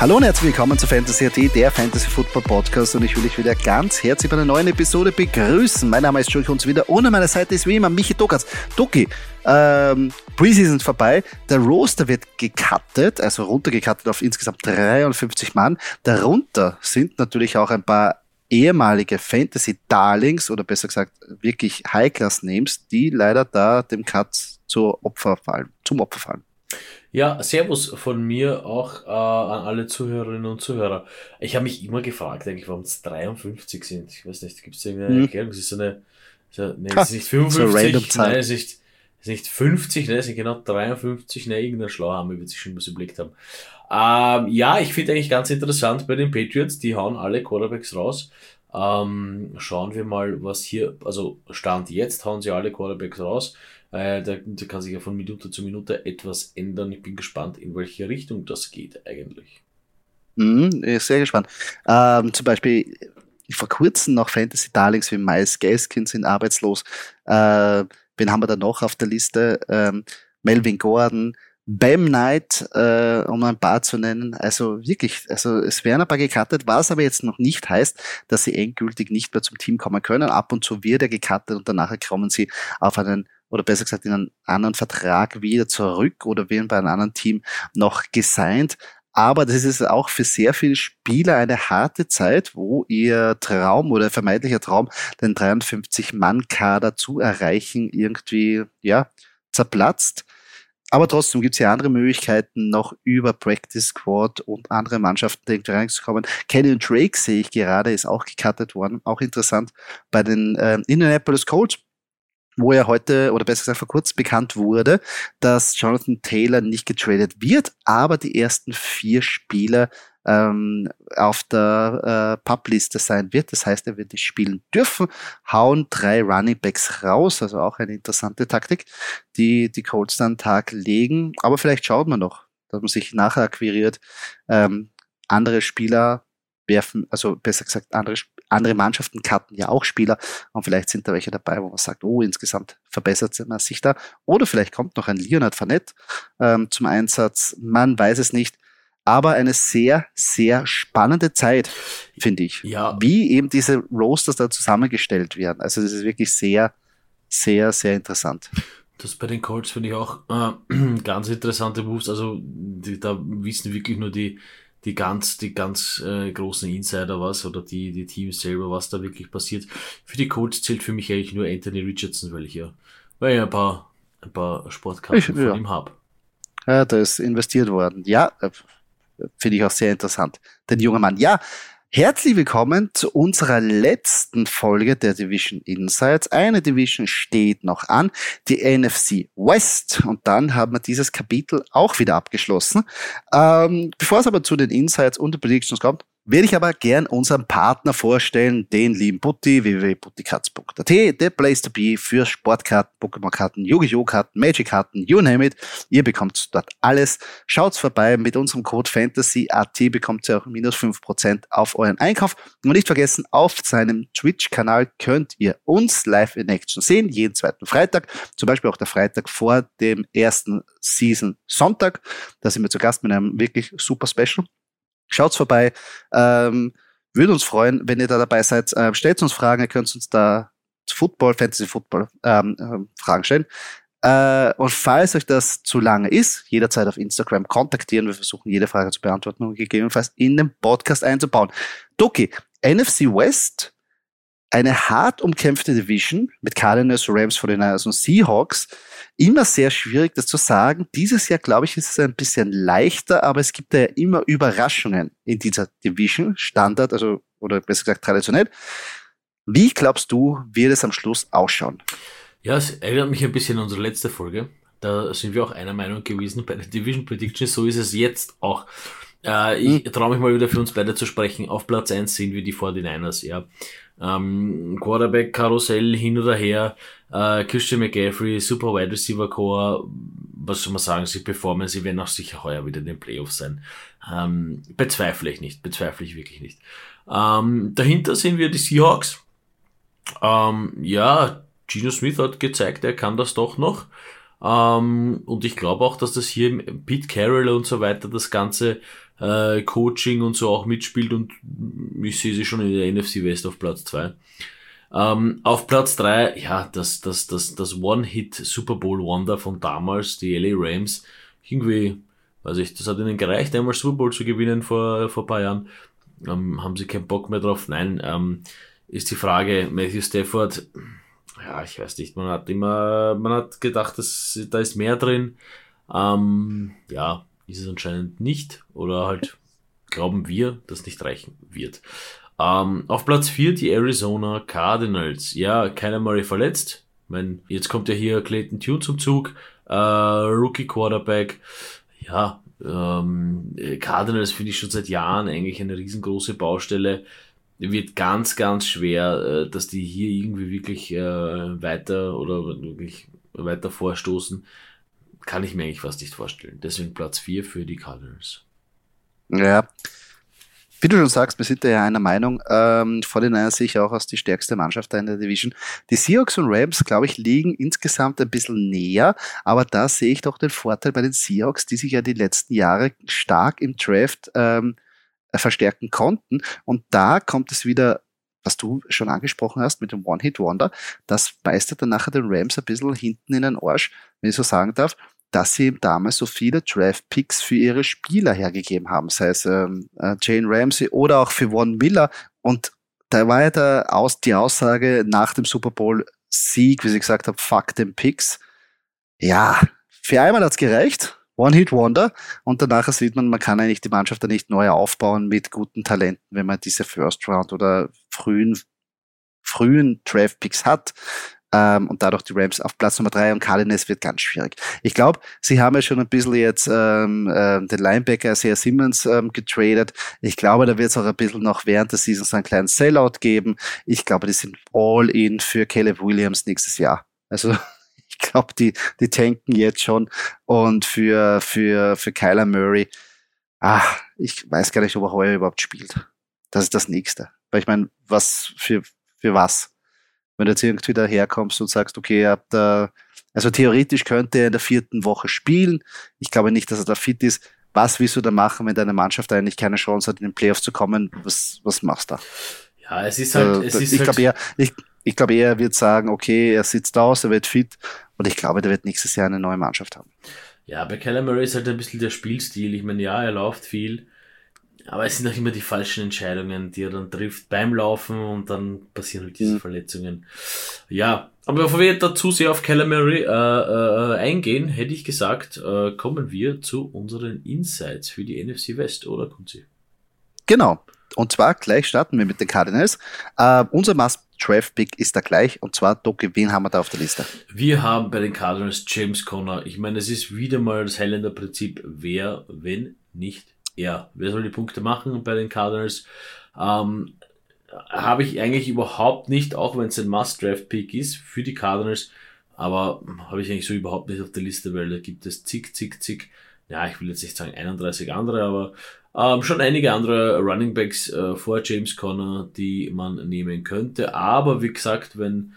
Hallo und herzlich willkommen zu Fantasy AT, der Fantasy Football Podcast und ich will euch wieder ganz herzlich bei einer neuen Episode begrüßen. Mein Name ist Joey Kunz wieder und an meiner Seite ist wie immer Michi Dokatz. Doki, ähm, Preseason ist vorbei, der Roster wird gecuttet, also runtergecuttet auf insgesamt 53 Mann. Darunter sind natürlich auch ein paar ehemalige Fantasy-Darlings oder besser gesagt wirklich High-Class-Names, die leider da dem Cut zur Opfer fallen, zum Opfer fallen. Ja, Servus von mir auch äh, an alle Zuhörerinnen und Zuhörer. Ich habe mich immer gefragt, eigentlich, warum es 53 sind. Ich weiß nicht, gibt es irgendeine hm. Erklärung? Es ist so eine, so, nee, es ist nicht 55, so nein, es ist nicht, es ist nicht 50, ne, es sind genau 53, ne, irgendein Schlauhammer wird sich schon was überlegt haben. Ähm, ja, ich finde eigentlich ganz interessant bei den Patriots, die hauen alle Quarterbacks raus. Ähm, schauen wir mal, was hier, also Stand jetzt hauen sie alle Quarterbacks raus. Äh, da, kann sich ja von Minute zu Minute etwas ändern. Ich bin gespannt, in welche Richtung das geht eigentlich. Mhm, sehr gespannt. Ähm, zum Beispiel vor kurzem noch Fantasy Darlings wie Miles Gaskin sind arbeitslos. Äh, wen haben wir da noch auf der Liste? Ähm, Melvin Gordon, Bam Knight, äh, um ein paar zu nennen. Also wirklich, also es werden ein paar gecuttet, was aber jetzt noch nicht heißt, dass sie endgültig nicht mehr zum Team kommen können. Ab und zu wird er gecuttet und danach kommen sie auf einen oder besser gesagt in einen anderen Vertrag wieder zurück oder werden bei einem anderen Team noch gesigned. Aber das ist auch für sehr viele Spieler eine harte Zeit, wo ihr Traum oder vermeintlicher Traum, den 53-Mann-Kader zu erreichen, irgendwie, ja, zerplatzt. Aber trotzdem gibt es ja andere Möglichkeiten, noch über Practice Squad und andere Mannschaften irgendwie reinzukommen. Kenny Drake sehe ich gerade, ist auch gecuttet worden. Auch interessant bei den äh, Indianapolis Colts wo ja heute oder besser gesagt vor kurzem bekannt wurde, dass Jonathan Taylor nicht getradet wird, aber die ersten vier Spieler ähm, auf der äh, Publiste sein wird. Das heißt, er wird nicht spielen dürfen, hauen drei Running Backs raus, also auch eine interessante Taktik, die die Colts dann Tag legen. Aber vielleicht schaut man noch, dass man sich nachher akquiriert, ähm, andere Spieler werfen, also besser gesagt, andere, andere Mannschaften cutten ja auch Spieler und vielleicht sind da welche dabei, wo man sagt, oh, insgesamt verbessert man sich da. Oder vielleicht kommt noch ein Leonard Fournette ähm, zum Einsatz. Man weiß es nicht. Aber eine sehr, sehr spannende Zeit, finde ich. Ja. Wie eben diese Roasters da zusammengestellt werden. Also das ist wirklich sehr, sehr, sehr interessant. Das bei den Colts finde ich auch äh, ganz interessante Moves. Also die, da wissen wirklich nur die, die ganz, die ganz äh, großen Insider was oder die, die Teams selber, was da wirklich passiert. Für die Colts zählt für mich eigentlich nur Anthony Richardson, weil ich ja, weil ich ein paar, ein paar Sportkarten von ja. ihm habe. Ja, da ist investiert worden. Ja, äh, finde ich auch sehr interessant. Den jungen Mann. Ja, Herzlich willkommen zu unserer letzten Folge der Division Insights. Eine Division steht noch an, die NFC West. Und dann haben wir dieses Kapitel auch wieder abgeschlossen. Ähm, bevor es aber zu den Insights und den Predictions kommt, würde ich aber gern unseren Partner vorstellen, den lieben Putti, www.puttikatz.at, der Place to be für Sportkarten, Pokémon-Karten, Yu-Gi-Oh! Karten, Magic-Karten, you name it. Ihr bekommt dort alles. Schaut's vorbei. Mit unserem Code FANTASY.at bekommt ihr auch minus fünf Prozent auf euren Einkauf. Und nicht vergessen, auf seinem Twitch-Kanal könnt ihr uns live in Action sehen, jeden zweiten Freitag. Zum Beispiel auch der Freitag vor dem ersten Season Sonntag. Da sind wir zu Gast mit einem wirklich super Special. Schaut's vorbei. Ähm, würde uns freuen, wenn ihr da dabei seid. Ähm, stellt uns Fragen, ihr könnt uns da Football, Fantasy Football ähm, ähm, Fragen stellen. Äh, und falls euch das zu lange ist, jederzeit auf Instagram kontaktieren. Wir versuchen jede Frage zu beantworten und gegebenenfalls in den Podcast einzubauen. Doki, NFC West, eine hart umkämpfte Division mit Cardinals, Rams, 49ers und Seahawks immer sehr schwierig, das zu sagen. Dieses Jahr, glaube ich, ist es ein bisschen leichter, aber es gibt ja immer Überraschungen in dieser Division, Standard, also, oder besser gesagt traditionell. Wie glaubst du, wird es am Schluss ausschauen? Ja, es erinnert mich ein bisschen an unsere letzte Folge. Da sind wir auch einer Meinung gewesen bei der Division Prediction. So ist es jetzt auch. Äh, ich hm. traue mich mal wieder für uns beide zu sprechen. Auf Platz 1 sind wir die 49ers, ja. Ähm, Quarterback-Karussell hin oder her, äh, Christian McCaffrey, super Wide Receiver Core, was soll man sagen, sie performen, sie werden auch sicher heuer wieder in den Playoffs sein. Ähm, bezweifle ich nicht, bezweifle ich wirklich nicht. Ähm, dahinter sehen wir die Seahawks. Ähm, ja, Gino Smith hat gezeigt, er kann das doch noch. Ähm, und ich glaube auch, dass das hier Pete Carroll und so weiter das Ganze äh, Coaching und so auch mitspielt und ich sehe sie schon in der NFC West auf Platz zwei. Ähm, auf Platz drei ja, das, das, das, das One-Hit Super Bowl Wonder von damals, die LA Rams, irgendwie, weiß ich, das hat ihnen gereicht, einmal Super Bowl zu gewinnen vor, vor paar Jahren. Ähm, haben sie keinen Bock mehr drauf? Nein, ähm, ist die Frage, Matthew Stafford, ja, ich weiß nicht, man hat immer, man hat gedacht, dass, da ist mehr drin. Ähm, ja, ist es anscheinend nicht. Oder halt glauben wir, dass nicht reichen wird. Ähm, auf Platz 4 die Arizona Cardinals. Ja, keiner Murray verletzt. Ich mein, jetzt kommt ja hier Clayton Tune zum Zug. Äh, Rookie Quarterback. Ja, ähm, Cardinals finde ich schon seit Jahren eigentlich eine riesengroße Baustelle. Wird ganz, ganz schwer, äh, dass die hier irgendwie wirklich äh, weiter oder wirklich weiter vorstoßen kann ich mir eigentlich fast nicht vorstellen. Deswegen Platz 4 für die Cardinals. Ja. Wie du schon sagst, wir sind da ja einer Meinung. Ähm, vor den sehe ich auch als die stärkste Mannschaft in der Division. Die Seahawks und Rams, glaube ich, liegen insgesamt ein bisschen näher, aber da sehe ich doch den Vorteil bei den Seahawks, die sich ja die letzten Jahre stark im Draft ähm, verstärken konnten. Und da kommt es wieder was du schon angesprochen hast mit dem One-Hit-Wonder, das beißt dann nachher den Rams ein bisschen hinten in den Arsch, wenn ich so sagen darf, dass sie damals so viele Draft-Picks für ihre Spieler hergegeben haben, sei es ähm, äh, Jane Ramsey oder auch für Von Miller. Und da war ja der Aus, die Aussage nach dem Super Bowl-Sieg, wie sie gesagt haben, fuck den Picks. Ja, für einmal hat's gereicht. One-Hit-Wonder. Und danach sieht man, man kann eigentlich die Mannschaft dann nicht neu aufbauen mit guten Talenten, wenn man diese First-Round oder frühen, frühen Draft-Picks hat. Ähm, und dadurch die Rams auf Platz Nummer drei und Cardinals wird ganz schwierig. Ich glaube, sie haben ja schon ein bisschen jetzt ähm, äh, den Linebacker sehr Simmons ähm, getradet. Ich glaube, da wird es auch ein bisschen noch während der Season so einen kleinen Sellout geben. Ich glaube, die sind all in für Caleb Williams nächstes Jahr. Also glaube, die, die tanken jetzt schon. Und für, für, für Kyler Murray, ah, ich weiß gar nicht, ob er heuer überhaupt spielt. Das ist das Nächste. Weil ich meine, was für, für was? Wenn du jetzt irgendwie daherkommst und sagst, okay, ihr habt da, also theoretisch könnte er in der vierten Woche spielen. Ich glaube nicht, dass er da fit ist. Was willst du da machen, wenn deine Mannschaft eigentlich keine Chance hat, in den Playoffs zu kommen? Was, was machst du da? Ja, es ist halt, äh, es ist ich halt glaube eher, ich, ich glaube er wird sagen, okay, er sitzt aus, er wird fit und ich glaube, der wird nächstes Jahr eine neue Mannschaft haben. Ja, bei Kyler Murray ist halt ein bisschen der Spielstil. Ich meine, ja, er läuft viel, aber es sind auch immer die falschen Entscheidungen, die er dann trifft beim Laufen und dann passieren halt diese mhm. Verletzungen. Ja, aber bevor wir dazu sehr auf Kyler Murray äh, äh, eingehen, hätte ich gesagt, äh, kommen wir zu unseren Insights für die NFC West, oder Kunzi? Genau. Und zwar gleich starten wir mit den Cardinals. Uh, unser Must Draft Pick ist da gleich. Und zwar, Doki, wen haben wir da auf der Liste? Wir haben bei den Cardinals James Conner. Ich meine, es ist wieder mal das Highlander-Prinzip. Wer, wenn nicht er? Wer soll die Punkte machen bei den Cardinals? Ähm, habe ich eigentlich überhaupt nicht, auch wenn es ein Must-Draft-Pick ist für die Cardinals, aber habe ich eigentlich so überhaupt nicht auf der Liste, weil da gibt es zig, zig, zig, ja, ich will jetzt nicht sagen 31 andere, aber ähm, schon einige andere Running Backs äh, vor James Conner, die man nehmen könnte. Aber wie gesagt, wenn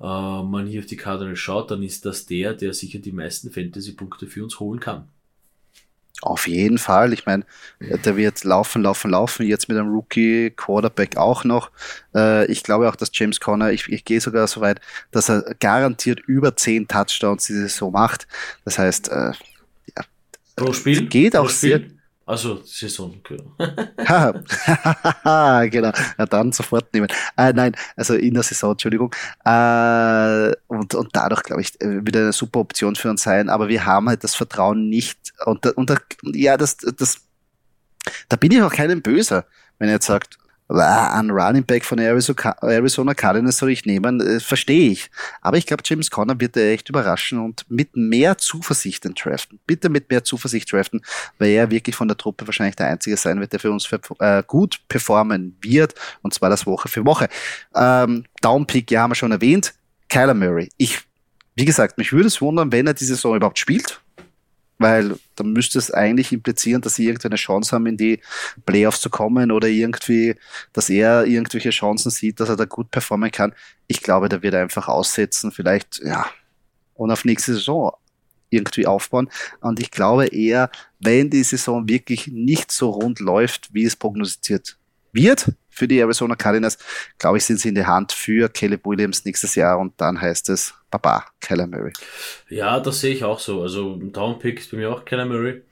äh, man hier auf die Cardinals schaut, dann ist das der, der sicher die meisten Fantasy-Punkte für uns holen kann. Auf jeden Fall. Ich meine, der wird laufen, laufen, laufen. Jetzt mit einem Rookie Quarterback auch noch. Äh, ich glaube auch, dass James Conner, ich, ich gehe sogar so weit, dass er garantiert über 10 Touchdowns diese Saison macht. Das heißt, äh, ja, Pro Spiel? Geht auch Pro Spiel? sehr also Saison, genau. genau. Ja, dann sofort nehmen. Äh, nein, also in der Saison, Entschuldigung. Äh, und, und dadurch, glaube ich, äh, wieder eine super Option für uns sein. Aber wir haben halt das Vertrauen nicht. Und, und ja, das, das, da bin ich auch keinem böse, wenn er jetzt sagt, ein Running Back von Arizona Cardinals soll ich nehmen, äh, verstehe ich. Aber ich glaube, James Conner wird er echt überraschen und mit mehr Zuversicht den draften. Bitte mit mehr Zuversicht draften, weil er wirklich von der Truppe wahrscheinlich der Einzige sein wird, der für uns äh, gut performen wird und zwar das Woche für Woche. Ähm, Downpick, ja, haben wir schon erwähnt. Kyler Murray. Ich, wie gesagt, mich würde es wundern, wenn er diese Saison überhaupt spielt weil dann müsste es eigentlich implizieren, dass sie irgendwie eine Chance haben, in die Playoffs zu kommen oder irgendwie, dass er irgendwelche Chancen sieht, dass er da gut performen kann. Ich glaube, der wird einfach aussetzen, vielleicht, ja, und auf nächste Saison irgendwie aufbauen. Und ich glaube eher, wenn die Saison wirklich nicht so rund läuft, wie es prognostiziert wird für die Arizona Cardinals, glaube ich, sind sie in der Hand für Caleb Williams nächstes Jahr und dann heißt es Baba, Kyler Murray. Ja, das sehe ich auch so. Also Downpick ist bei mir auch Kyler Murray.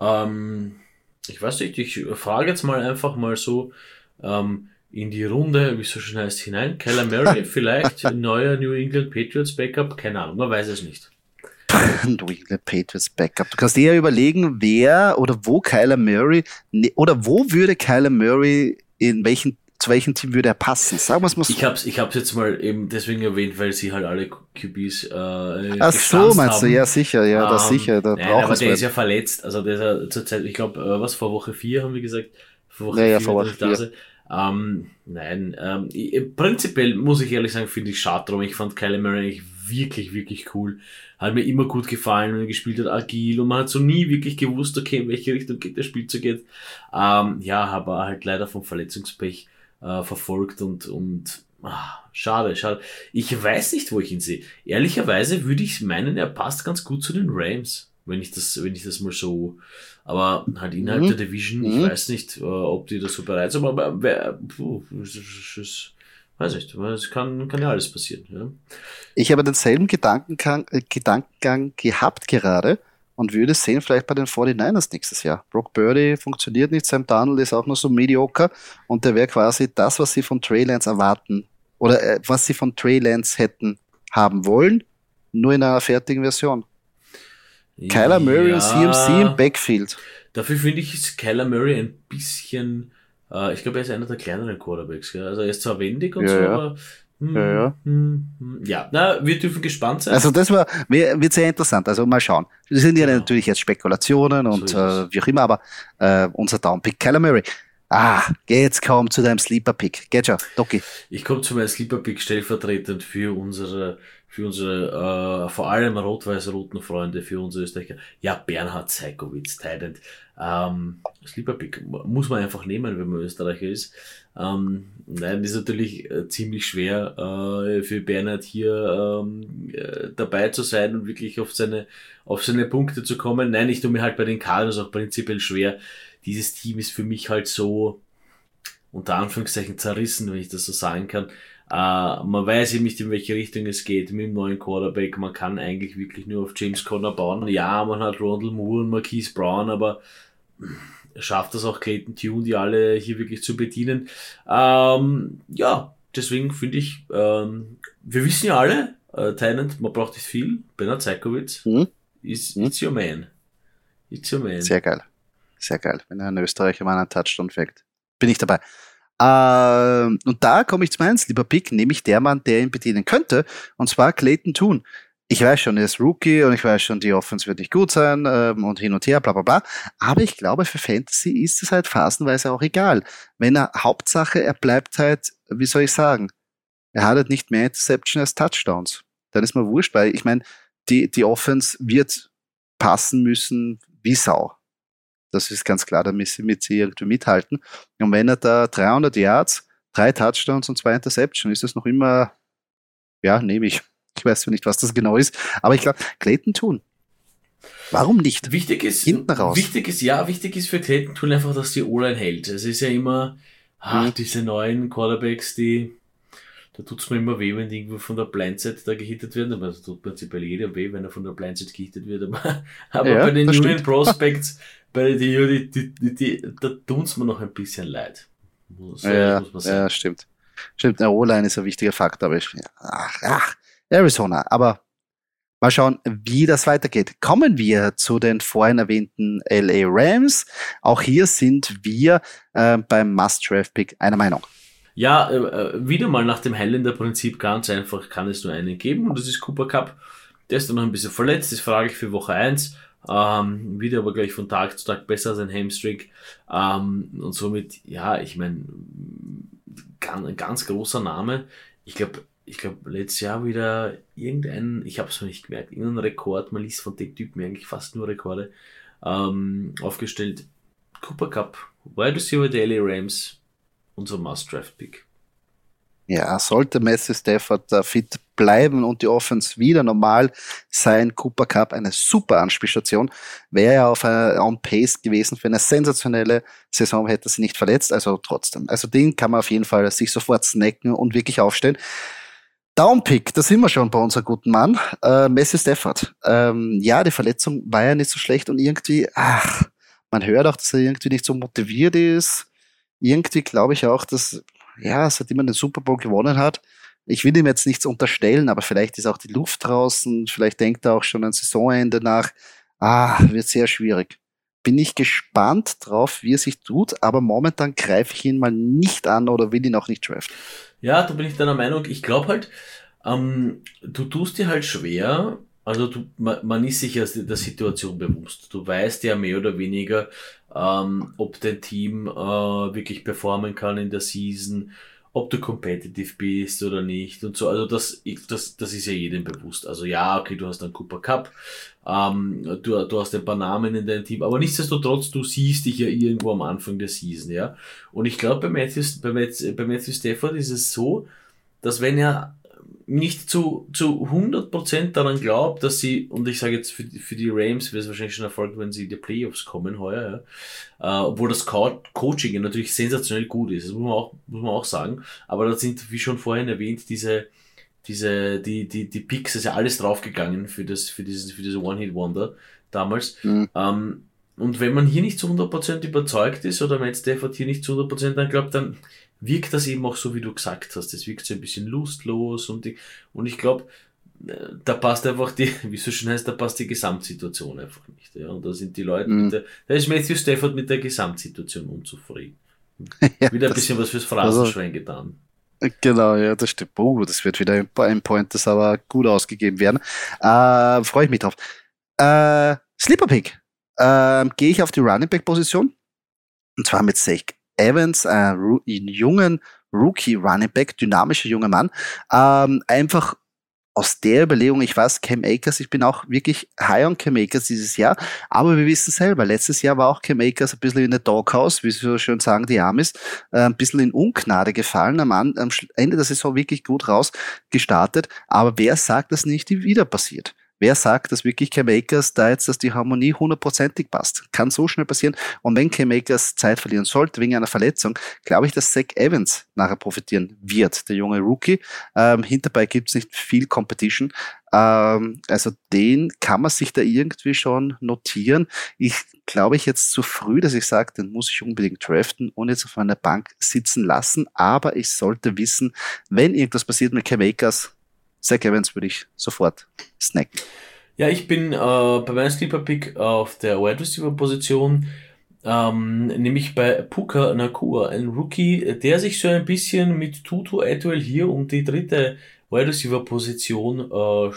Ähm, ich weiß nicht, ich frage jetzt mal einfach mal so ähm, in die Runde, wie es so schön heißt, hinein. Kyler Murray vielleicht, neuer New England Patriots Backup, keine Ahnung, man weiß es nicht. New England Patriots Backup. Du kannst dir ja überlegen, wer oder wo Kyler Murray ne, oder wo würde Kyler Murray in welchen zu welchem Team würde er passen? Sagen wir es mal so. Ich habe es ich hab's jetzt mal eben deswegen erwähnt, weil sie halt alle QBs äh, Ach so, meinst haben. du? Ja, sicher, ja, das ähm, sicher. Da nein, aber der ist ja verletzt. Also der ist ja zurzeit, ich glaube, äh, was, vor Woche 4 haben wir gesagt? Vor Woche 4 ja, vor Woche 4. Ähm, nein, ähm, ich, prinzipiell muss ich ehrlich sagen, finde ich schade drum. Ich fand Kyler Murray eigentlich wirklich, wirklich cool. Hat mir immer gut gefallen, wenn er gespielt hat, agil und man hat so nie wirklich gewusst, okay, in welche Richtung geht der Spielzug jetzt. Ähm, ja, aber halt leider vom Verletzungspech äh, verfolgt und, und ah, schade, schade. Ich weiß nicht, wo ich ihn sehe. Ehrlicherweise würde ich meinen, er passt ganz gut zu den Rams, wenn ich das, wenn ich das mal so, aber halt innerhalb mhm. der Division, ich mhm. weiß nicht, äh, ob die da so bereit sind, aber wer, puh, das, das, weiß nicht, es kann, kann ja alles passieren. Ja. Ich habe denselben Gedankengang, äh, Gedankengang gehabt gerade und würde sehen, vielleicht bei den 49ers nächstes Jahr. Brock Birdie funktioniert nicht, Sam Darnold ist auch nur so mediocre und der wäre quasi das, was sie von Trey Lance erwarten oder äh, was sie von Trey Lance hätten haben wollen, nur in einer fertigen Version. Kyler Murray ja, und CMC im Backfield. Dafür finde ich, ist Kyler Murray ein bisschen, äh, ich glaube, er ist einer der kleineren Quarterbacks. Gell? Also er ist zwar wendig und ja, so, ja. aber hm, ja, ja. Hm, hm. ja, na, wir dürfen gespannt sein. Also das war, wird sehr interessant. Also mal schauen. Das sind ja genau. natürlich jetzt Spekulationen und so äh, wie auch immer, aber äh, unser Downpick Kyler Murray. Ah, geh jetzt kaum zu deinem Sleeper-Pick. Geht schon, Doki. Ich komme zu meinem Sleeper-Pick stellvertretend für unsere, für unsere, äh, vor allem rot-weiß-roten Freunde, für unsere Österreicher. Ja, Bernhard Seikowitz, Tident. Ähm, Sleeper-Pick muss man einfach nehmen, wenn man Österreicher ist. Ähm, nein, ist natürlich äh, ziemlich schwer äh, für Bernhard hier ähm, äh, dabei zu sein und wirklich auf seine, auf seine Punkte zu kommen. Nein, ich tue mir halt bei den Cardinals auch prinzipiell schwer. Dieses Team ist für mich halt so unter Anführungszeichen zerrissen, wenn ich das so sagen kann. Uh, man weiß eben nicht, in welche Richtung es geht mit dem neuen Quarterback. Man kann eigentlich wirklich nur auf James Conner bauen. Ja, man hat Rondell Moore und Marquise Brown, aber schafft das auch Clayton Tune, die alle hier wirklich zu bedienen. Ähm, ja, deswegen finde ich, ähm, wir wissen ja alle, äh, Tynant, man braucht nicht viel. Bernhard Zeikowitz mhm. ist mhm. it's your man. It's your man. Sehr geil. Sehr geil. Wenn er ein Österreicher mal einen Touchdown fängt. Bin ich dabei. Ähm, und da komme ich zu meins, lieber Pick, nämlich der Mann, der ihn bedienen könnte, und zwar Clayton Toon ich weiß schon, er ist Rookie und ich weiß schon, die Offense wird nicht gut sein ähm, und hin und her, bla bla bla. Aber ich glaube, für Fantasy ist es halt phasenweise auch egal. Wenn er, Hauptsache, er bleibt halt, wie soll ich sagen, er hat halt nicht mehr Interception als Touchdowns. Dann ist mir wurscht, weil ich meine, die, die Offense wird passen müssen wie Sau. Das ist ganz klar, damit sie, mit sie irgendwie mithalten. Und wenn er da 300 Yards, drei Touchdowns und zwei Interception, ist das noch immer, ja, nehme ich. Ich weiß nicht, was das genau ist, aber ich glaube, Clayton tun. Warum nicht? Wichtig ist, hinten raus. Wichtig ist, ja, wichtig ist für Clayton tun einfach, dass die O-Line hält. Es ist ja immer, ach, mhm. diese neuen Quarterbacks, die, da tut's mir immer weh, wenn die irgendwo von der Blindside da gehittet werden, aber das tut prinzipiell jeder weh, wenn er von der Blindside gehittet wird, aber, aber ja, bei den stimmt. Prospects, bei den, die, die, die, die, da tut's mir noch ein bisschen leid. So ja, ja, stimmt. Stimmt, der O-Line ist ein wichtiger Faktor, aber ich, ach, ach, Arizona. Aber mal schauen, wie das weitergeht. Kommen wir zu den vorhin erwähnten LA Rams. Auch hier sind wir äh, beim Must-Draft-Pick einer Meinung. Ja, äh, äh, wieder mal nach dem Highlander-Prinzip ganz einfach kann es nur einen geben und das ist Cooper Cup. Der ist dann noch ein bisschen verletzt, das frage ich für Woche 1. Ähm, wieder aber gleich von Tag zu Tag besser sein Hamstring. Ähm, und somit, ja, ich meine, ein ganz großer Name. Ich glaube, ich glaube, letztes Jahr wieder irgendein, ich habe es noch nicht gemerkt, irgendein Rekord, man liest von den Typen eigentlich fast nur Rekorde, ähm, aufgestellt. Cooper Cup, Wide Receiver LA Rams, unser Must-Draft-Pick. Ja, sollte Messi Stafford uh, fit bleiben und die Offense wieder normal sein, Cooper Cup eine super Anspielstation, wäre ja auf einer on pace gewesen für eine sensationelle Saison, hätte sie nicht verletzt, also trotzdem. Also den kann man auf jeden Fall sich sofort snacken und wirklich aufstellen. Downpick, da sind wir schon bei unserem guten Mann, äh, Messi Stafford. Ähm, ja, die Verletzung war ja nicht so schlecht und irgendwie, ach, man hört auch, dass er irgendwie nicht so motiviert ist. Irgendwie glaube ich auch, dass, ja, seitdem er den Super Bowl gewonnen hat, ich will ihm jetzt nichts unterstellen, aber vielleicht ist auch die Luft draußen, vielleicht denkt er auch schon an Saisonende nach. Ah, wird sehr schwierig. Bin ich gespannt drauf, wie er sich tut, aber momentan greife ich ihn mal nicht an oder will ihn auch nicht draften. Ja, da bin ich deiner Meinung. Ich glaube halt, ähm, du tust dir halt schwer, also du, man, man ist sich ja der Situation bewusst. Du weißt ja mehr oder weniger, ähm, ob dein Team äh, wirklich performen kann in der Season, ob du competitive bist oder nicht und so. Also das, das, das ist ja jedem bewusst. Also ja, okay, du hast einen Cooper Cup, ähm, du, du hast ein paar Namen in deinem Team, aber nichtsdestotrotz, du siehst dich ja irgendwo am Anfang der Season, ja. Und ich glaube, bei Matthew, bei, Matthew, bei Matthew Stafford ist es so, dass wenn er nicht zu, zu 100% daran glaubt, dass sie, und ich sage jetzt für, für die Rams wäre es wahrscheinlich schon Erfolg, wenn sie in die Playoffs kommen heuer, ja. äh, obwohl das Co Coaching natürlich sensationell gut ist, das muss man auch, muss man auch sagen, aber da sind, wie schon vorhin erwähnt, diese, diese, die, die, die Picks, ist ja alles draufgegangen für das, für dieses, für diese One-Hit-Wonder damals. Mhm. Ähm, und wenn man hier nicht zu 100% überzeugt ist oder Matt Stafford hier nicht zu 100% dann glaubt, dann wirkt das eben auch so, wie du gesagt hast. Es wirkt so ein bisschen lustlos und, die, und ich glaube, äh, da passt einfach die, wie es so schön heißt, da passt die Gesamtsituation einfach nicht. Ja. Und da sind die Leute, mhm. der, da ist Matthew Stafford mit der Gesamtsituation unzufrieden. ja, wieder ein bisschen was fürs Phrasenschwein also, getan. Genau, ja, das stimmt. Oh, das wird wieder ein Point, das aber gut ausgegeben werden. Äh, Freue ich mich drauf. Äh, Sleeper Pick. Äh, Gehe ich auf die Running Back Position. Und zwar mit Zach Evans, einen jungen Rookie Running Back, dynamischer junger Mann, ähm, einfach aus der Überlegung, ich weiß, Cam Akers, ich bin auch wirklich high on Cam Akers dieses Jahr, aber wir wissen selber, letztes Jahr war auch Cam Akers ein bisschen in der Doghouse, wie sie so schön sagen, die Amis, äh, ein bisschen in Ungnade gefallen, am, am Ende der Saison wirklich gut rausgestartet, aber wer sagt, dass nicht wieder passiert? Wer sagt, dass wirklich K-Makers da jetzt, dass die Harmonie hundertprozentig passt? Kann so schnell passieren. Und wenn K-Makers Zeit verlieren sollte wegen einer Verletzung, glaube ich, dass Zach Evans nachher profitieren wird, der junge Rookie. Ähm, hinterbei gibt es nicht viel Competition. Ähm, also den kann man sich da irgendwie schon notieren. Ich glaube ich jetzt zu früh, dass ich sage, den muss ich unbedingt draften und jetzt auf meiner Bank sitzen lassen. Aber ich sollte wissen, wenn irgendwas passiert mit K-Makers, Zach Evans würde ich sofort snacken. Ja, ich bin äh, bei meinem Sleeper Pick auf der Wide Receiver Position, ähm, nämlich bei Puka Nakua, ein Rookie, der sich so ein bisschen mit Tutu Atwell hier um die dritte Wide Receiver Position äh,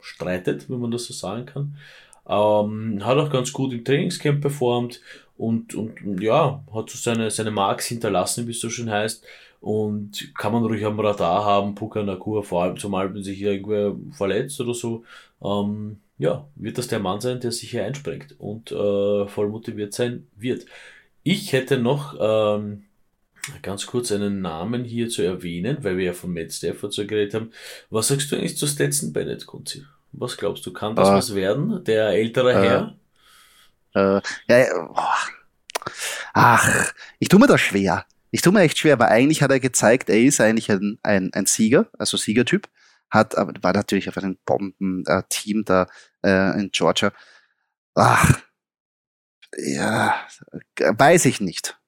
streitet, wenn man das so sagen kann. Ähm, hat auch ganz gut im Trainingscamp performt und, und ja, hat so seine, seine Marks hinterlassen, wie es so schön heißt. Und kann man ruhig am Radar haben, Puka Nakua, vor allem zumal wenn sich irgendwer verletzt oder so, ähm, ja, wird das der Mann sein, der sich hier einspringt und äh, voll motiviert sein wird. Ich hätte noch ähm, ganz kurz einen Namen hier zu erwähnen, weil wir ja von Matt Stafford so geredet haben. Was sagst du eigentlich zu Stetson Bennett, Kunzi? Was glaubst du, kann das uh, was werden? Der ältere uh, Herr? Uh, ja, oh. Ach, ich tue mir das schwer. Ich tue mir echt schwer, weil eigentlich hat er gezeigt, er ist eigentlich ein, ein, ein Sieger, also Siegertyp, hat, aber war natürlich auf einem Bomben-Team da äh, in Georgia. Ach, ja, weiß ich nicht.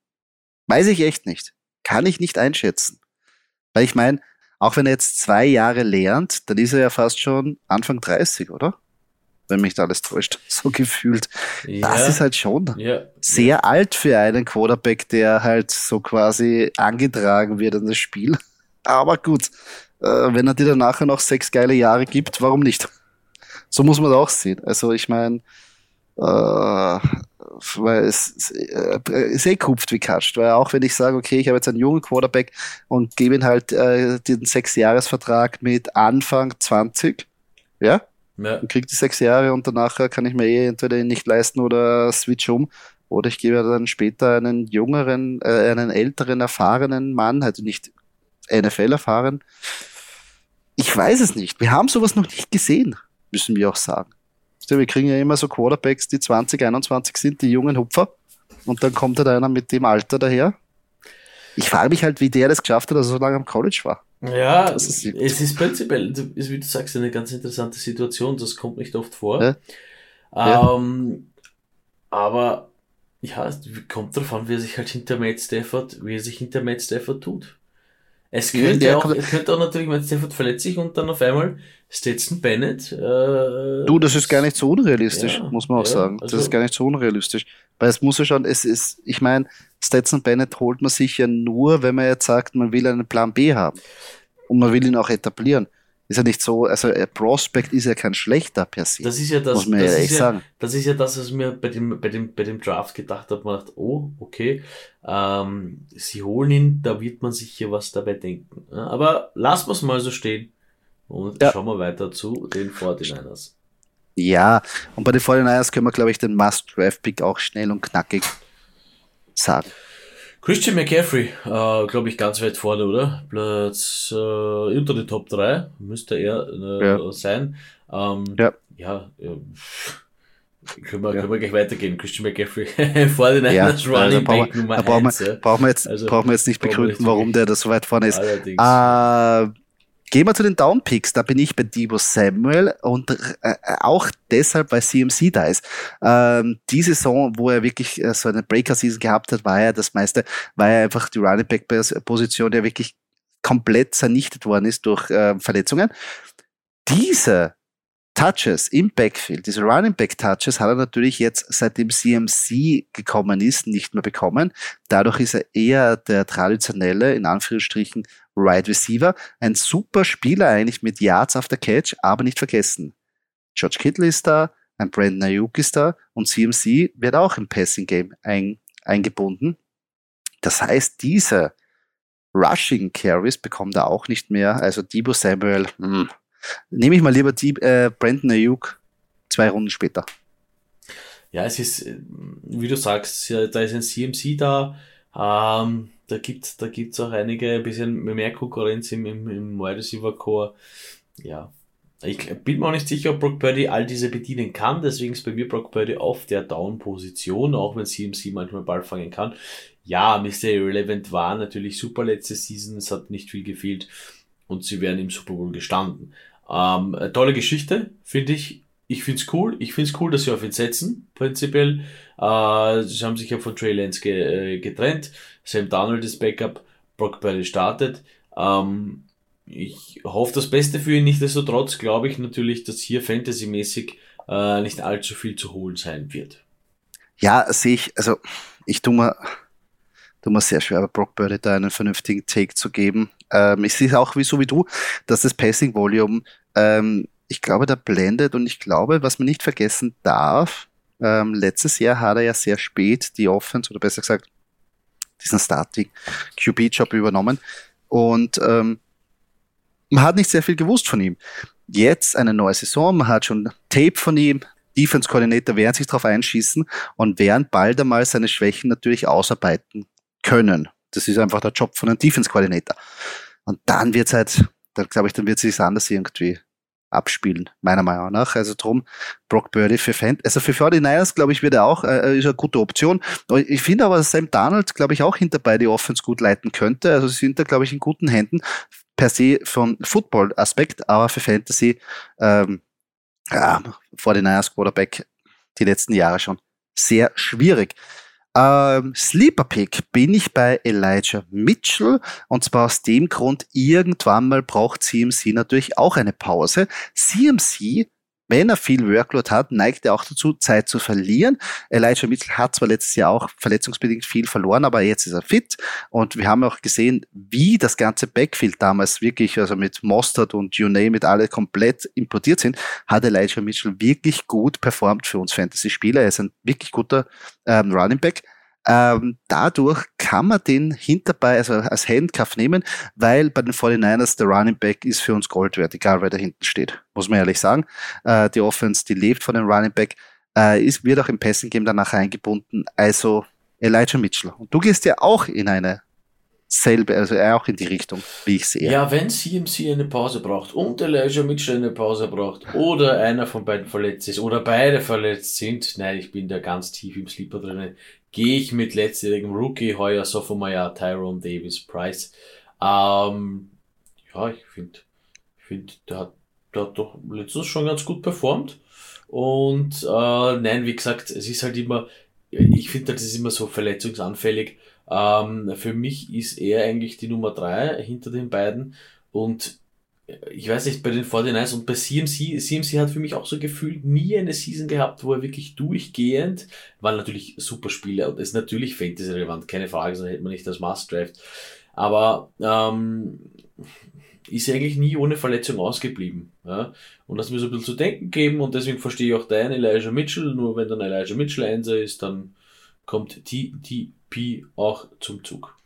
Weiß ich echt nicht. Kann ich nicht einschätzen. Weil ich meine, auch wenn er jetzt zwei Jahre lernt, dann ist er ja fast schon Anfang 30, oder? Wenn mich da alles täuscht, so gefühlt. Ja. Das ist halt schon ja. sehr ja. alt für einen Quarterback, der halt so quasi angetragen wird an das Spiel. Aber gut, äh, wenn er dir dann nachher noch sechs geile Jahre gibt, warum nicht? So muss man das auch sehen. Also ich meine, äh, weil es äh, ist eh kupft wie kascht, weil auch wenn ich sage, okay, ich habe jetzt einen jungen Quarterback und gebe ihm halt äh, den Sechs-Jahres-Vertrag mit Anfang 20, ja, ja. Und kriege die sechs Jahre und danach kann ich mir eh entweder ihn nicht leisten oder switch um. Oder ich gebe dann später einen jüngeren, äh, einen älteren, erfahrenen Mann, also nicht NFL erfahren. Ich ich weiß es nicht. Wir haben sowas noch nicht gesehen, müssen wir auch sagen. Wir kriegen ja immer so Quarterbacks, die 20, 21 sind, die jungen Hupfer. Und dann kommt halt einer mit dem Alter daher. Ich frage mich halt, wie der das geschafft hat, dass er so lange am College war. Ja, ist es ist prinzipiell, ist, wie du sagst, eine ganz interessante Situation. Das kommt nicht oft vor. Ja. Ähm, ja. Aber ja, es kommt darauf an, wie er sich halt hinter Matt Stafford, wie er sich hinter Matt Stafford tut. Es könnte, ja, auch, es könnte auch natürlich, Matt Stafford verletzt sich und dann auf einmal Stetson Bennett. Äh, du, das ist gar nicht so unrealistisch, ja, muss man auch ja, sagen. Das also, ist gar nicht so unrealistisch. Weil es muss ja schon, es ist, ich meine, Stetson Bennett holt man sich ja nur, wenn man jetzt sagt, man will einen Plan B haben. Und man will ihn auch etablieren. Ist ja nicht so, also ein Prospect ist ja kein schlechter per se. Das ist ja das, muss man das ja echt ja. Das ist ja das, was mir bei dem, bei dem, bei dem Draft gedacht habe. Man dachte, oh, okay, ähm, sie holen ihn, da wird man sich hier was dabei denken. Aber lassen wir es mal so stehen. Und ja. schauen wir weiter zu den 49ers. Ja, und bei den 49ers können wir, glaube ich, den Must-Draft-Pick auch schnell und knackig sagen. Christian McCaffrey, äh, glaube ich, ganz weit vorne, oder? Platz äh, unter den Top 3 müsste er äh, ja. sein. Ähm, ja. Ja, äh, können wir, ja. können wir gleich weitergehen. Christian McCaffrey vor den ja, Niners Running also Back Nummer 1. Brauchen wir, brauchen wir jetzt, also, brauchen wir jetzt nicht begründen, warum der da so weit vorne ist. Allerdings. Äh, Gehen wir zu den Downpicks. Da bin ich bei Debo Samuel und äh, auch deshalb, weil CMC da ist. Ähm, die Saison, wo er wirklich äh, so eine Breaker-Season gehabt hat, war er das meiste, weil er einfach die Running Back-Position ja wirklich komplett zernichtet worden ist durch äh, Verletzungen. Diese Touches im Backfield, diese Running Back Touches hat er natürlich jetzt seitdem CMC gekommen ist nicht mehr bekommen. Dadurch ist er eher der traditionelle, in Anführungsstrichen, Right Receiver. Ein super Spieler eigentlich mit Yards after Catch, aber nicht vergessen. George Kittle ist da, ein Brandon Ayuk ist da und CMC wird auch im Passing Game ein, eingebunden. Das heißt, diese Rushing Carries bekommt er auch nicht mehr. Also Debo Samuel, mh, hm, Nehme ich mal lieber die äh, Brandon Ayuk zwei Runden später. Ja, es ist, äh, wie du sagst, da ist ein CMC da. Ähm, da gibt da gibt's auch einige, ein bisschen mehr Konkurrenz im, im, im Wide Receiver Core. Ja. Ich bin mir auch nicht sicher, ob Brock Purdy all diese bedienen kann. Deswegen ist bei mir Brock Purdy auf der Down-Position, auch wenn CMC manchmal Ball fangen kann. Ja, Mr. Irrelevant war natürlich super letzte Season. Es hat nicht viel gefehlt und sie wären im Super Bowl gestanden. Ähm, tolle Geschichte, finde ich. Ich finde es cool. Ich finde es cool, dass sie auf ihn setzen, prinzipiell. Äh, sie haben sich ja von Trey Lance ge äh, getrennt. Sam Donald ist Backup. Brock Purdy startet. Ähm, ich hoffe das Beste für ihn. Nichtsdestotrotz glaube ich natürlich, dass hier fantasymäßig äh, nicht allzu viel zu holen sein wird. Ja, sehe ich. Also, ich tue mir, tu mir sehr schwer, Brock Purdy da einen vernünftigen Take zu geben. Ähm, ich sehe es auch wie so wie du, dass das Passing Volume ähm, ich glaube, da blendet und ich glaube, was man nicht vergessen darf, ähm, letztes Jahr hat er ja sehr spät die Offense oder besser gesagt diesen Starting QB-Job übernommen und ähm, man hat nicht sehr viel gewusst von ihm. Jetzt eine neue Saison, man hat schon Tape von ihm, Defense Coordinator werden sich darauf einschießen und werden bald einmal seine Schwächen natürlich ausarbeiten können. Das ist einfach der Job von einem Defense Coordinator. Und dann wird es halt glaube ich, dann wird sich anders irgendwie abspielen, meiner Meinung nach. Also drum Brock Birdie für Fan, also für 49ers, glaube ich, wird er auch, äh, ist eine gute Option. Ich finde aber, Sam Darnold, glaube ich, auch hinter beide Offense gut leiten könnte. Also sie sind da, glaube ich, in guten Händen per se von Football-Aspekt, aber für Fantasy, ähm, ja, 49ers Quarterback die letzten Jahre schon sehr schwierig. Ähm, Sleeper Pick bin ich bei Elijah Mitchell und zwar aus dem Grund, irgendwann mal braucht CMC natürlich auch eine Pause. CMC wenn er viel Workload hat, neigt er auch dazu, Zeit zu verlieren. Elijah Mitchell hat zwar letztes Jahr auch verletzungsbedingt viel verloren, aber jetzt ist er fit. Und wir haben auch gesehen, wie das ganze Backfield damals wirklich, also mit Mostert und You Name it, alle komplett importiert sind, hat Elijah Mitchell wirklich gut performt für uns Fantasy-Spieler. Er ist ein wirklich guter ähm, Running Back. Ähm, dadurch kann man den hinterbei, also als Handcuff nehmen, weil bei den 49ers der Running Back ist für uns Gold wert, egal wer da hinten steht, muss man ehrlich sagen. Äh, die Offense, die lebt von dem Running Back, äh, ist, wird auch im Passing Game danach eingebunden, also Elijah Mitchell. Und du gehst ja auch in eine selbe, also auch in die Richtung, wie ich sehe. Ja, wenn CMC eine Pause braucht und Elijah Mitchell eine Pause braucht oder einer von beiden verletzt ist oder beide verletzt sind, nein, ich bin da ganz tief im Sleeper drin, gehe ich mit letztjährigem Rookie, heuer Sophomore Tyrone Davis Price. Ähm, ja, ich finde, ich finde, der hat, der hat doch letztens schon ganz gut performt. Und äh, nein, wie gesagt, es ist halt immer, ich finde, das ist immer so verletzungsanfällig. Ähm, für mich ist er eigentlich die Nummer drei hinter den beiden. Und ich weiß nicht, bei den 49ers und bei CMC, CMC hat für mich auch so gefühlt nie eine Season gehabt, wo er wirklich durchgehend, waren natürlich super Spiele und ist natürlich Fantasy-relevant, keine Frage, sonst hätte man nicht das Must-Draft. Aber ähm, ist eigentlich nie ohne Verletzung ausgeblieben. Ja? Und das mir so ein bisschen zu denken geben und deswegen verstehe ich auch deinen Elijah Mitchell, nur wenn dann Elijah Mitchell Einser ist, dann kommt TTP auch zum Zug.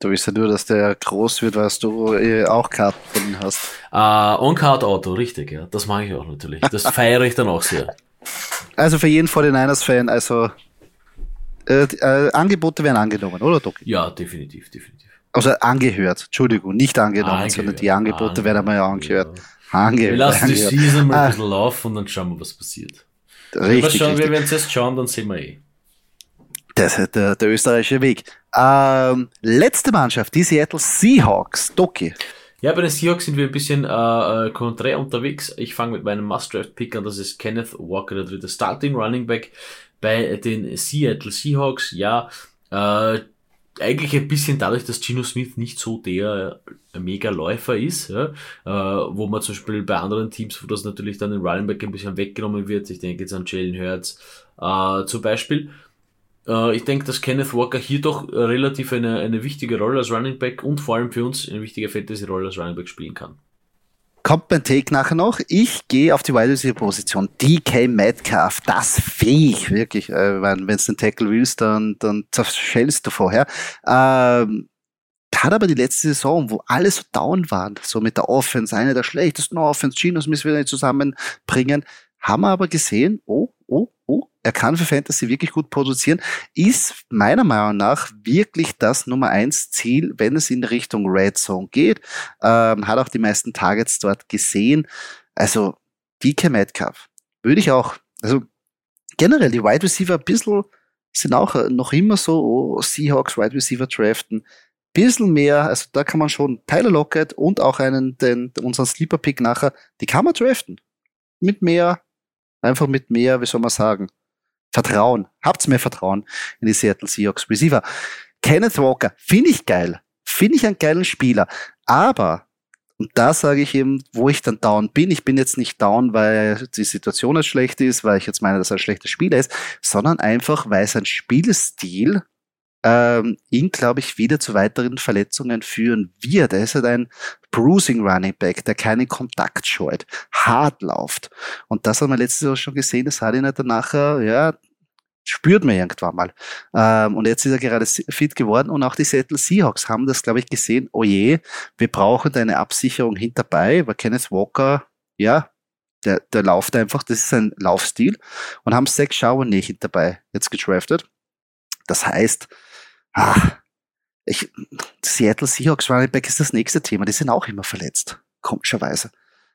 Du weißt ja nur, dass der groß wird, weil du äh, auch Karten von ihm hast. Uh, On-Card-Auto, richtig, ja. Das mag ich auch natürlich. Das feiere ich dann auch sehr. Also für jeden 49ers-Fan, also äh, äh, Angebote werden angenommen, oder Doki? Ja, definitiv, definitiv. Also angehört, Entschuldigung, nicht angenommen, angehört, sondern die Angebote angehört, werden einmal angehört. Ja. angehört. Wir lassen angehört. die Season mal ein ah. bisschen laufen und dann schauen wir, was passiert. Richtig, schauen, richtig. Wir werden es erst schauen, dann sehen wir eh. Das ist der, der österreichische Weg. Ähm, letzte Mannschaft, die Seattle Seahawks. Doki. Ja, bei den Seahawks sind wir ein bisschen äh, äh konträr unterwegs. Ich fange mit meinem Must-Draft-Pick an. Das ist Kenneth Walker, der dritte Starting Running Back bei den Seattle Seahawks. Ja, äh, eigentlich ein bisschen dadurch, dass Gino Smith nicht so der äh, Mega-Läufer ist, ja, äh, wo man zum Beispiel bei anderen Teams, wo das natürlich dann den Running Back ein bisschen weggenommen wird, ich denke jetzt an Jalen Hurts äh, zum Beispiel, äh, ich denke, dass Kenneth Walker hier doch relativ eine, eine wichtige Rolle als Running Back und vor allem für uns eine wichtige Fantasy-Rolle als Running Back spielen kann. Kommt mein Take nachher noch. Ich gehe auf die Wide Receiver Position. DK Metcalf, das fähig, wirklich. Äh, wenn du den Tackle willst, dann, dann zerschellst du vorher. Ähm, hat aber die letzte Saison, wo alle so down waren, so mit der Offense, eine der schlechtesten Offense, Chinos müssen wir nicht zusammenbringen, haben wir aber gesehen, oh, oh, oh, er kann für Fantasy wirklich gut produzieren, ist meiner Meinung nach wirklich das Nummer eins Ziel, wenn es in Richtung Red Zone geht. Ähm, hat auch die meisten Targets dort gesehen. Also DK Metcalf würde ich auch, also generell die Wide Receiver ein bisschen sind auch noch immer so, oh, Seahawks Wide Receiver draften. Bisschen mehr, also da kann man schon Tyler Lockett und auch einen, den, unseren Sleeper Pick nachher, die kann man draften. Mit mehr Einfach mit mehr, wie soll man sagen, Vertrauen. Habt's mehr Vertrauen in die Seattle Seahawks Receiver. Kenneth Walker, finde ich geil. Finde ich einen geilen Spieler. Aber, und da sage ich eben, wo ich dann down bin, ich bin jetzt nicht down, weil die Situation jetzt schlecht ist, weil ich jetzt meine, dass er ein schlechter Spieler ist, sondern einfach, weil sein Spielstil ähm, ihn, glaube ich, wieder zu weiteren Verletzungen führen wird. Er ist halt ein Bruising Running Back, der keinen Kontakt scheut, hart läuft. Und das haben wir letztes Jahr schon gesehen, das hat ihn halt dann nachher, ja, spürt man irgendwann mal. Ähm, und jetzt ist er gerade fit geworden und auch die Seattle Seahawks haben das, glaube ich, gesehen, oh je, wir brauchen eine Absicherung hinterbei, weil Kenneth Walker, ja, der, der läuft einfach, das ist ein Laufstil und haben Zach Charbonnet hinterbei jetzt gedraftet. Das heißt, ah, ich, Seattle Seahawks Running Back ist das nächste Thema. Die sind auch immer verletzt, komischerweise.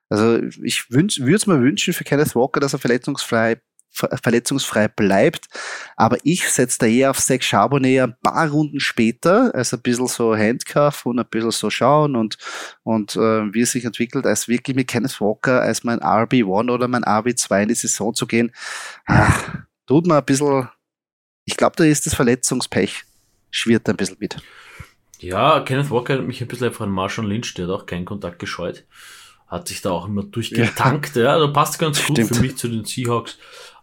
Also ich würde es mir wünschen für Kenneth Walker, dass er verletzungsfrei verletzungsfrei bleibt. Aber ich setze da eher auf Zach Charbonnet ein paar Runden später, also ein bisschen so Handcuff und ein bisschen so schauen und, und äh, wie es sich entwickelt, als wirklich mit Kenneth Walker als mein RB1 oder mein RB2 in die Saison zu gehen. Ach, tut mir ein bisschen ich glaube, da ist das Verletzungspech, schwirrt ein bisschen mit. Ja, Kenneth Walker hat mich ein bisschen von Marshall Lynch, der hat auch keinen Kontakt gescheut. Hat sich da auch immer durchgetankt, ja, ja da passt ganz gut Stimmt. für mich zu den Seahawks.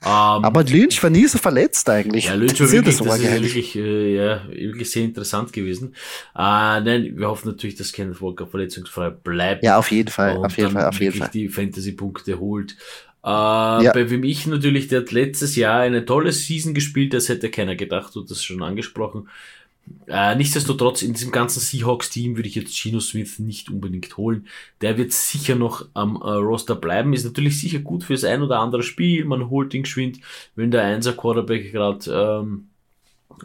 Ähm, Aber Lynch war nie so verletzt eigentlich. Ja, Lynch war wirklich, das, das ist wirklich, äh, ja, wirklich sehr interessant gewesen. Äh, nein, wir hoffen natürlich, dass Kenneth Walker verletzungsfrei bleibt. Ja, auf jeden Fall, auf jeden Fall, auf jeden Fall. die Fantasy-Punkte holt. Äh, ja. Bei mich natürlich, der hat letztes Jahr eine tolle Season gespielt, das hätte keiner gedacht, du hast das schon angesprochen. Äh, nichtsdestotrotz, in diesem ganzen Seahawks-Team würde ich jetzt Gino Smith nicht unbedingt holen. Der wird sicher noch am äh, Roster bleiben. Ist natürlich sicher gut fürs ein oder andere Spiel. Man holt ihn geschwind, wenn der Einser Quarterback gerade ähm,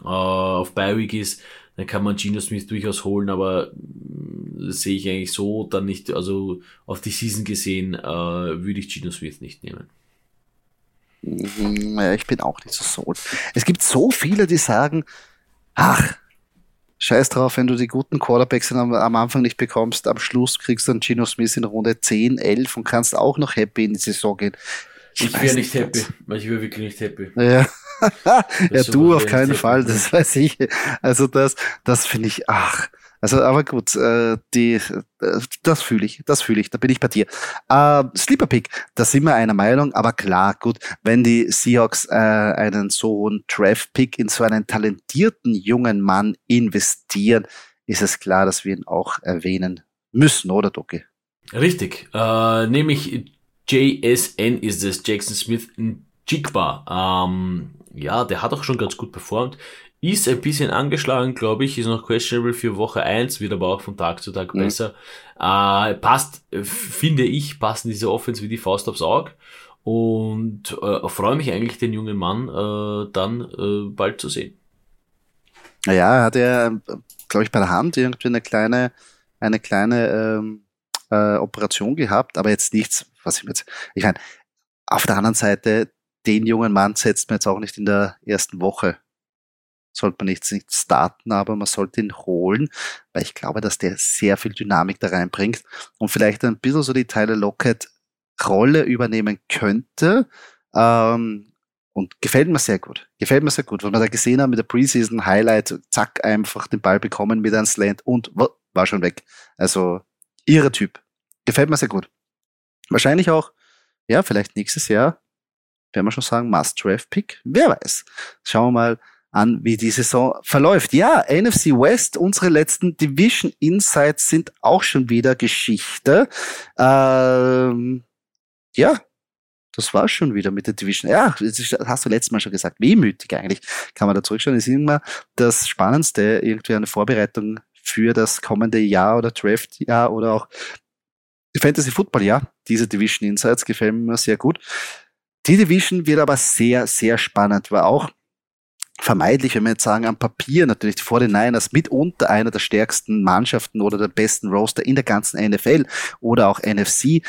äh, auf Bi-Week ist dann kann man Gino Smith durchaus holen, aber äh, sehe ich eigentlich so dann nicht, also auf die Season gesehen, äh, würde ich Gino Smith nicht nehmen. Mhm, ich bin auch nicht so sold. Es gibt so viele, die sagen, ach, scheiß drauf, wenn du die guten Quarterbacks am, am, Anfang nicht bekommst, am Schluss kriegst du dann Gino Smith in Runde 10, 11 und kannst auch noch happy in die Saison gehen. Ich, ich wäre nicht happy. Ich wäre wirklich nicht happy. Ja. ja, du auf keinen Fall, das weiß ich. Also das, das finde ich, ach, also, aber gut, äh, die, äh, das fühle ich, das fühle ich, da bin ich bei dir. Äh, Sleeper Pick, da sind wir einer Meinung, aber klar, gut, wenn die Seahawks äh, einen so hohen Draft Pick in so einen talentierten jungen Mann investieren, ist es klar, dass wir ihn auch erwähnen müssen, oder Doki? Richtig, äh, nämlich JSN ist es, Jackson Smith Jigba. Ähm, ja, der hat auch schon ganz gut performt. Ist ein bisschen angeschlagen, glaube ich, ist noch questionable für Woche 1, wird aber auch von Tag zu Tag mhm. besser. Äh, passt, finde ich, passen diese Offense wie die Faust aufs Auge. Und äh, freue mich eigentlich, den jungen Mann äh, dann äh, bald zu sehen. Naja, er hat ja, glaube ich, bei der Hand irgendwie eine kleine, eine kleine ähm, äh, Operation gehabt, aber jetzt nichts, was ich mir jetzt, ich meine, auf der anderen Seite, den jungen Mann setzt man jetzt auch nicht in der ersten Woche sollte man jetzt nicht starten, aber man sollte ihn holen, weil ich glaube, dass der sehr viel Dynamik da reinbringt und vielleicht ein bisschen so die Teile Lockett Rolle übernehmen könnte. Ähm, und gefällt mir sehr gut. Gefällt mir sehr gut. Was wir da gesehen haben mit der Preseason Highlight, zack, einfach den Ball bekommen mit einem Slant und war schon weg. Also, ihre Typ. Gefällt mir sehr gut. Wahrscheinlich auch, ja, vielleicht nächstes Jahr, werden wir schon sagen, Must-Draft-Pick. Wer weiß. Schauen wir mal, an, wie die Saison verläuft. Ja, NFC West, unsere letzten Division Insights sind auch schon wieder Geschichte. Ähm, ja, das war schon wieder mit der Division. Ja, das hast du letztes Mal schon gesagt. Wehmütig eigentlich. Kann man da zurückschauen. Ist immer das Spannendste, irgendwie eine Vorbereitung für das kommende Jahr oder Draft-Jahr oder auch Fantasy Football Jahr. Diese Division Insights gefallen mir sehr gut. Die Division wird aber sehr, sehr spannend, weil auch vermeidlich, wenn wir jetzt sagen, am Papier natürlich die 49ers mitunter einer der stärksten Mannschaften oder der besten Roster in der ganzen NFL oder auch NFC,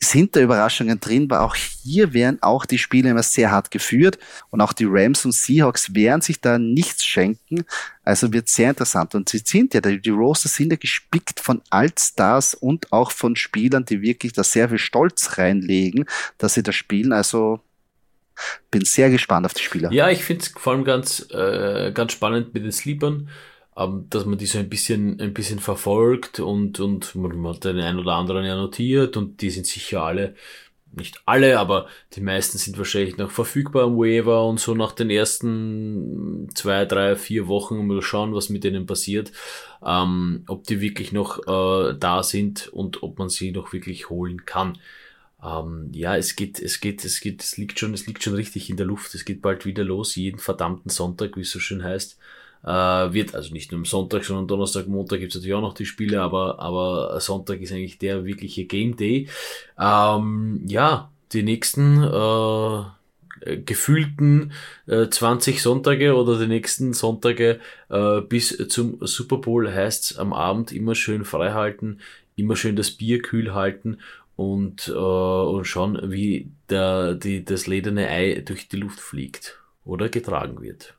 sind da Überraschungen drin, aber auch hier werden auch die Spiele immer sehr hart geführt und auch die Rams und Seahawks werden sich da nichts schenken. Also wird sehr interessant. Und sie sind ja, die Roster sind ja gespickt von Altstars und auch von Spielern, die wirklich da sehr viel Stolz reinlegen, dass sie da spielen. Also bin sehr gespannt auf die Spieler. Ja, ich finde es vor allem ganz, äh, ganz spannend mit den Sleepern, dass man die so ein bisschen, ein bisschen verfolgt und, und man hat den einen oder anderen ja notiert und die sind sicher alle, nicht alle, aber die meisten sind wahrscheinlich noch verfügbar am Waiver und so nach den ersten zwei, drei, vier Wochen mal schauen, was mit denen passiert, ähm, ob die wirklich noch äh, da sind und ob man sie noch wirklich holen kann. Ähm, ja, es geht, es geht, es geht, es liegt schon, es liegt schon richtig in der Luft. Es geht bald wieder los, jeden verdammten Sonntag, wie es so schön heißt. Äh, wird also nicht nur am Sonntag, sondern Donnerstag, Montag gibt's natürlich auch noch die Spiele, aber, aber Sonntag ist eigentlich der wirkliche Game Day. Ähm, ja, die nächsten äh, gefühlten äh, 20 Sonntage oder die nächsten Sonntage äh, bis zum Super Bowl heißt's am Abend immer schön frei halten, immer schön das Bier kühl halten und, äh, und schauen, wie der, die, das lederne Ei durch die Luft fliegt oder getragen wird.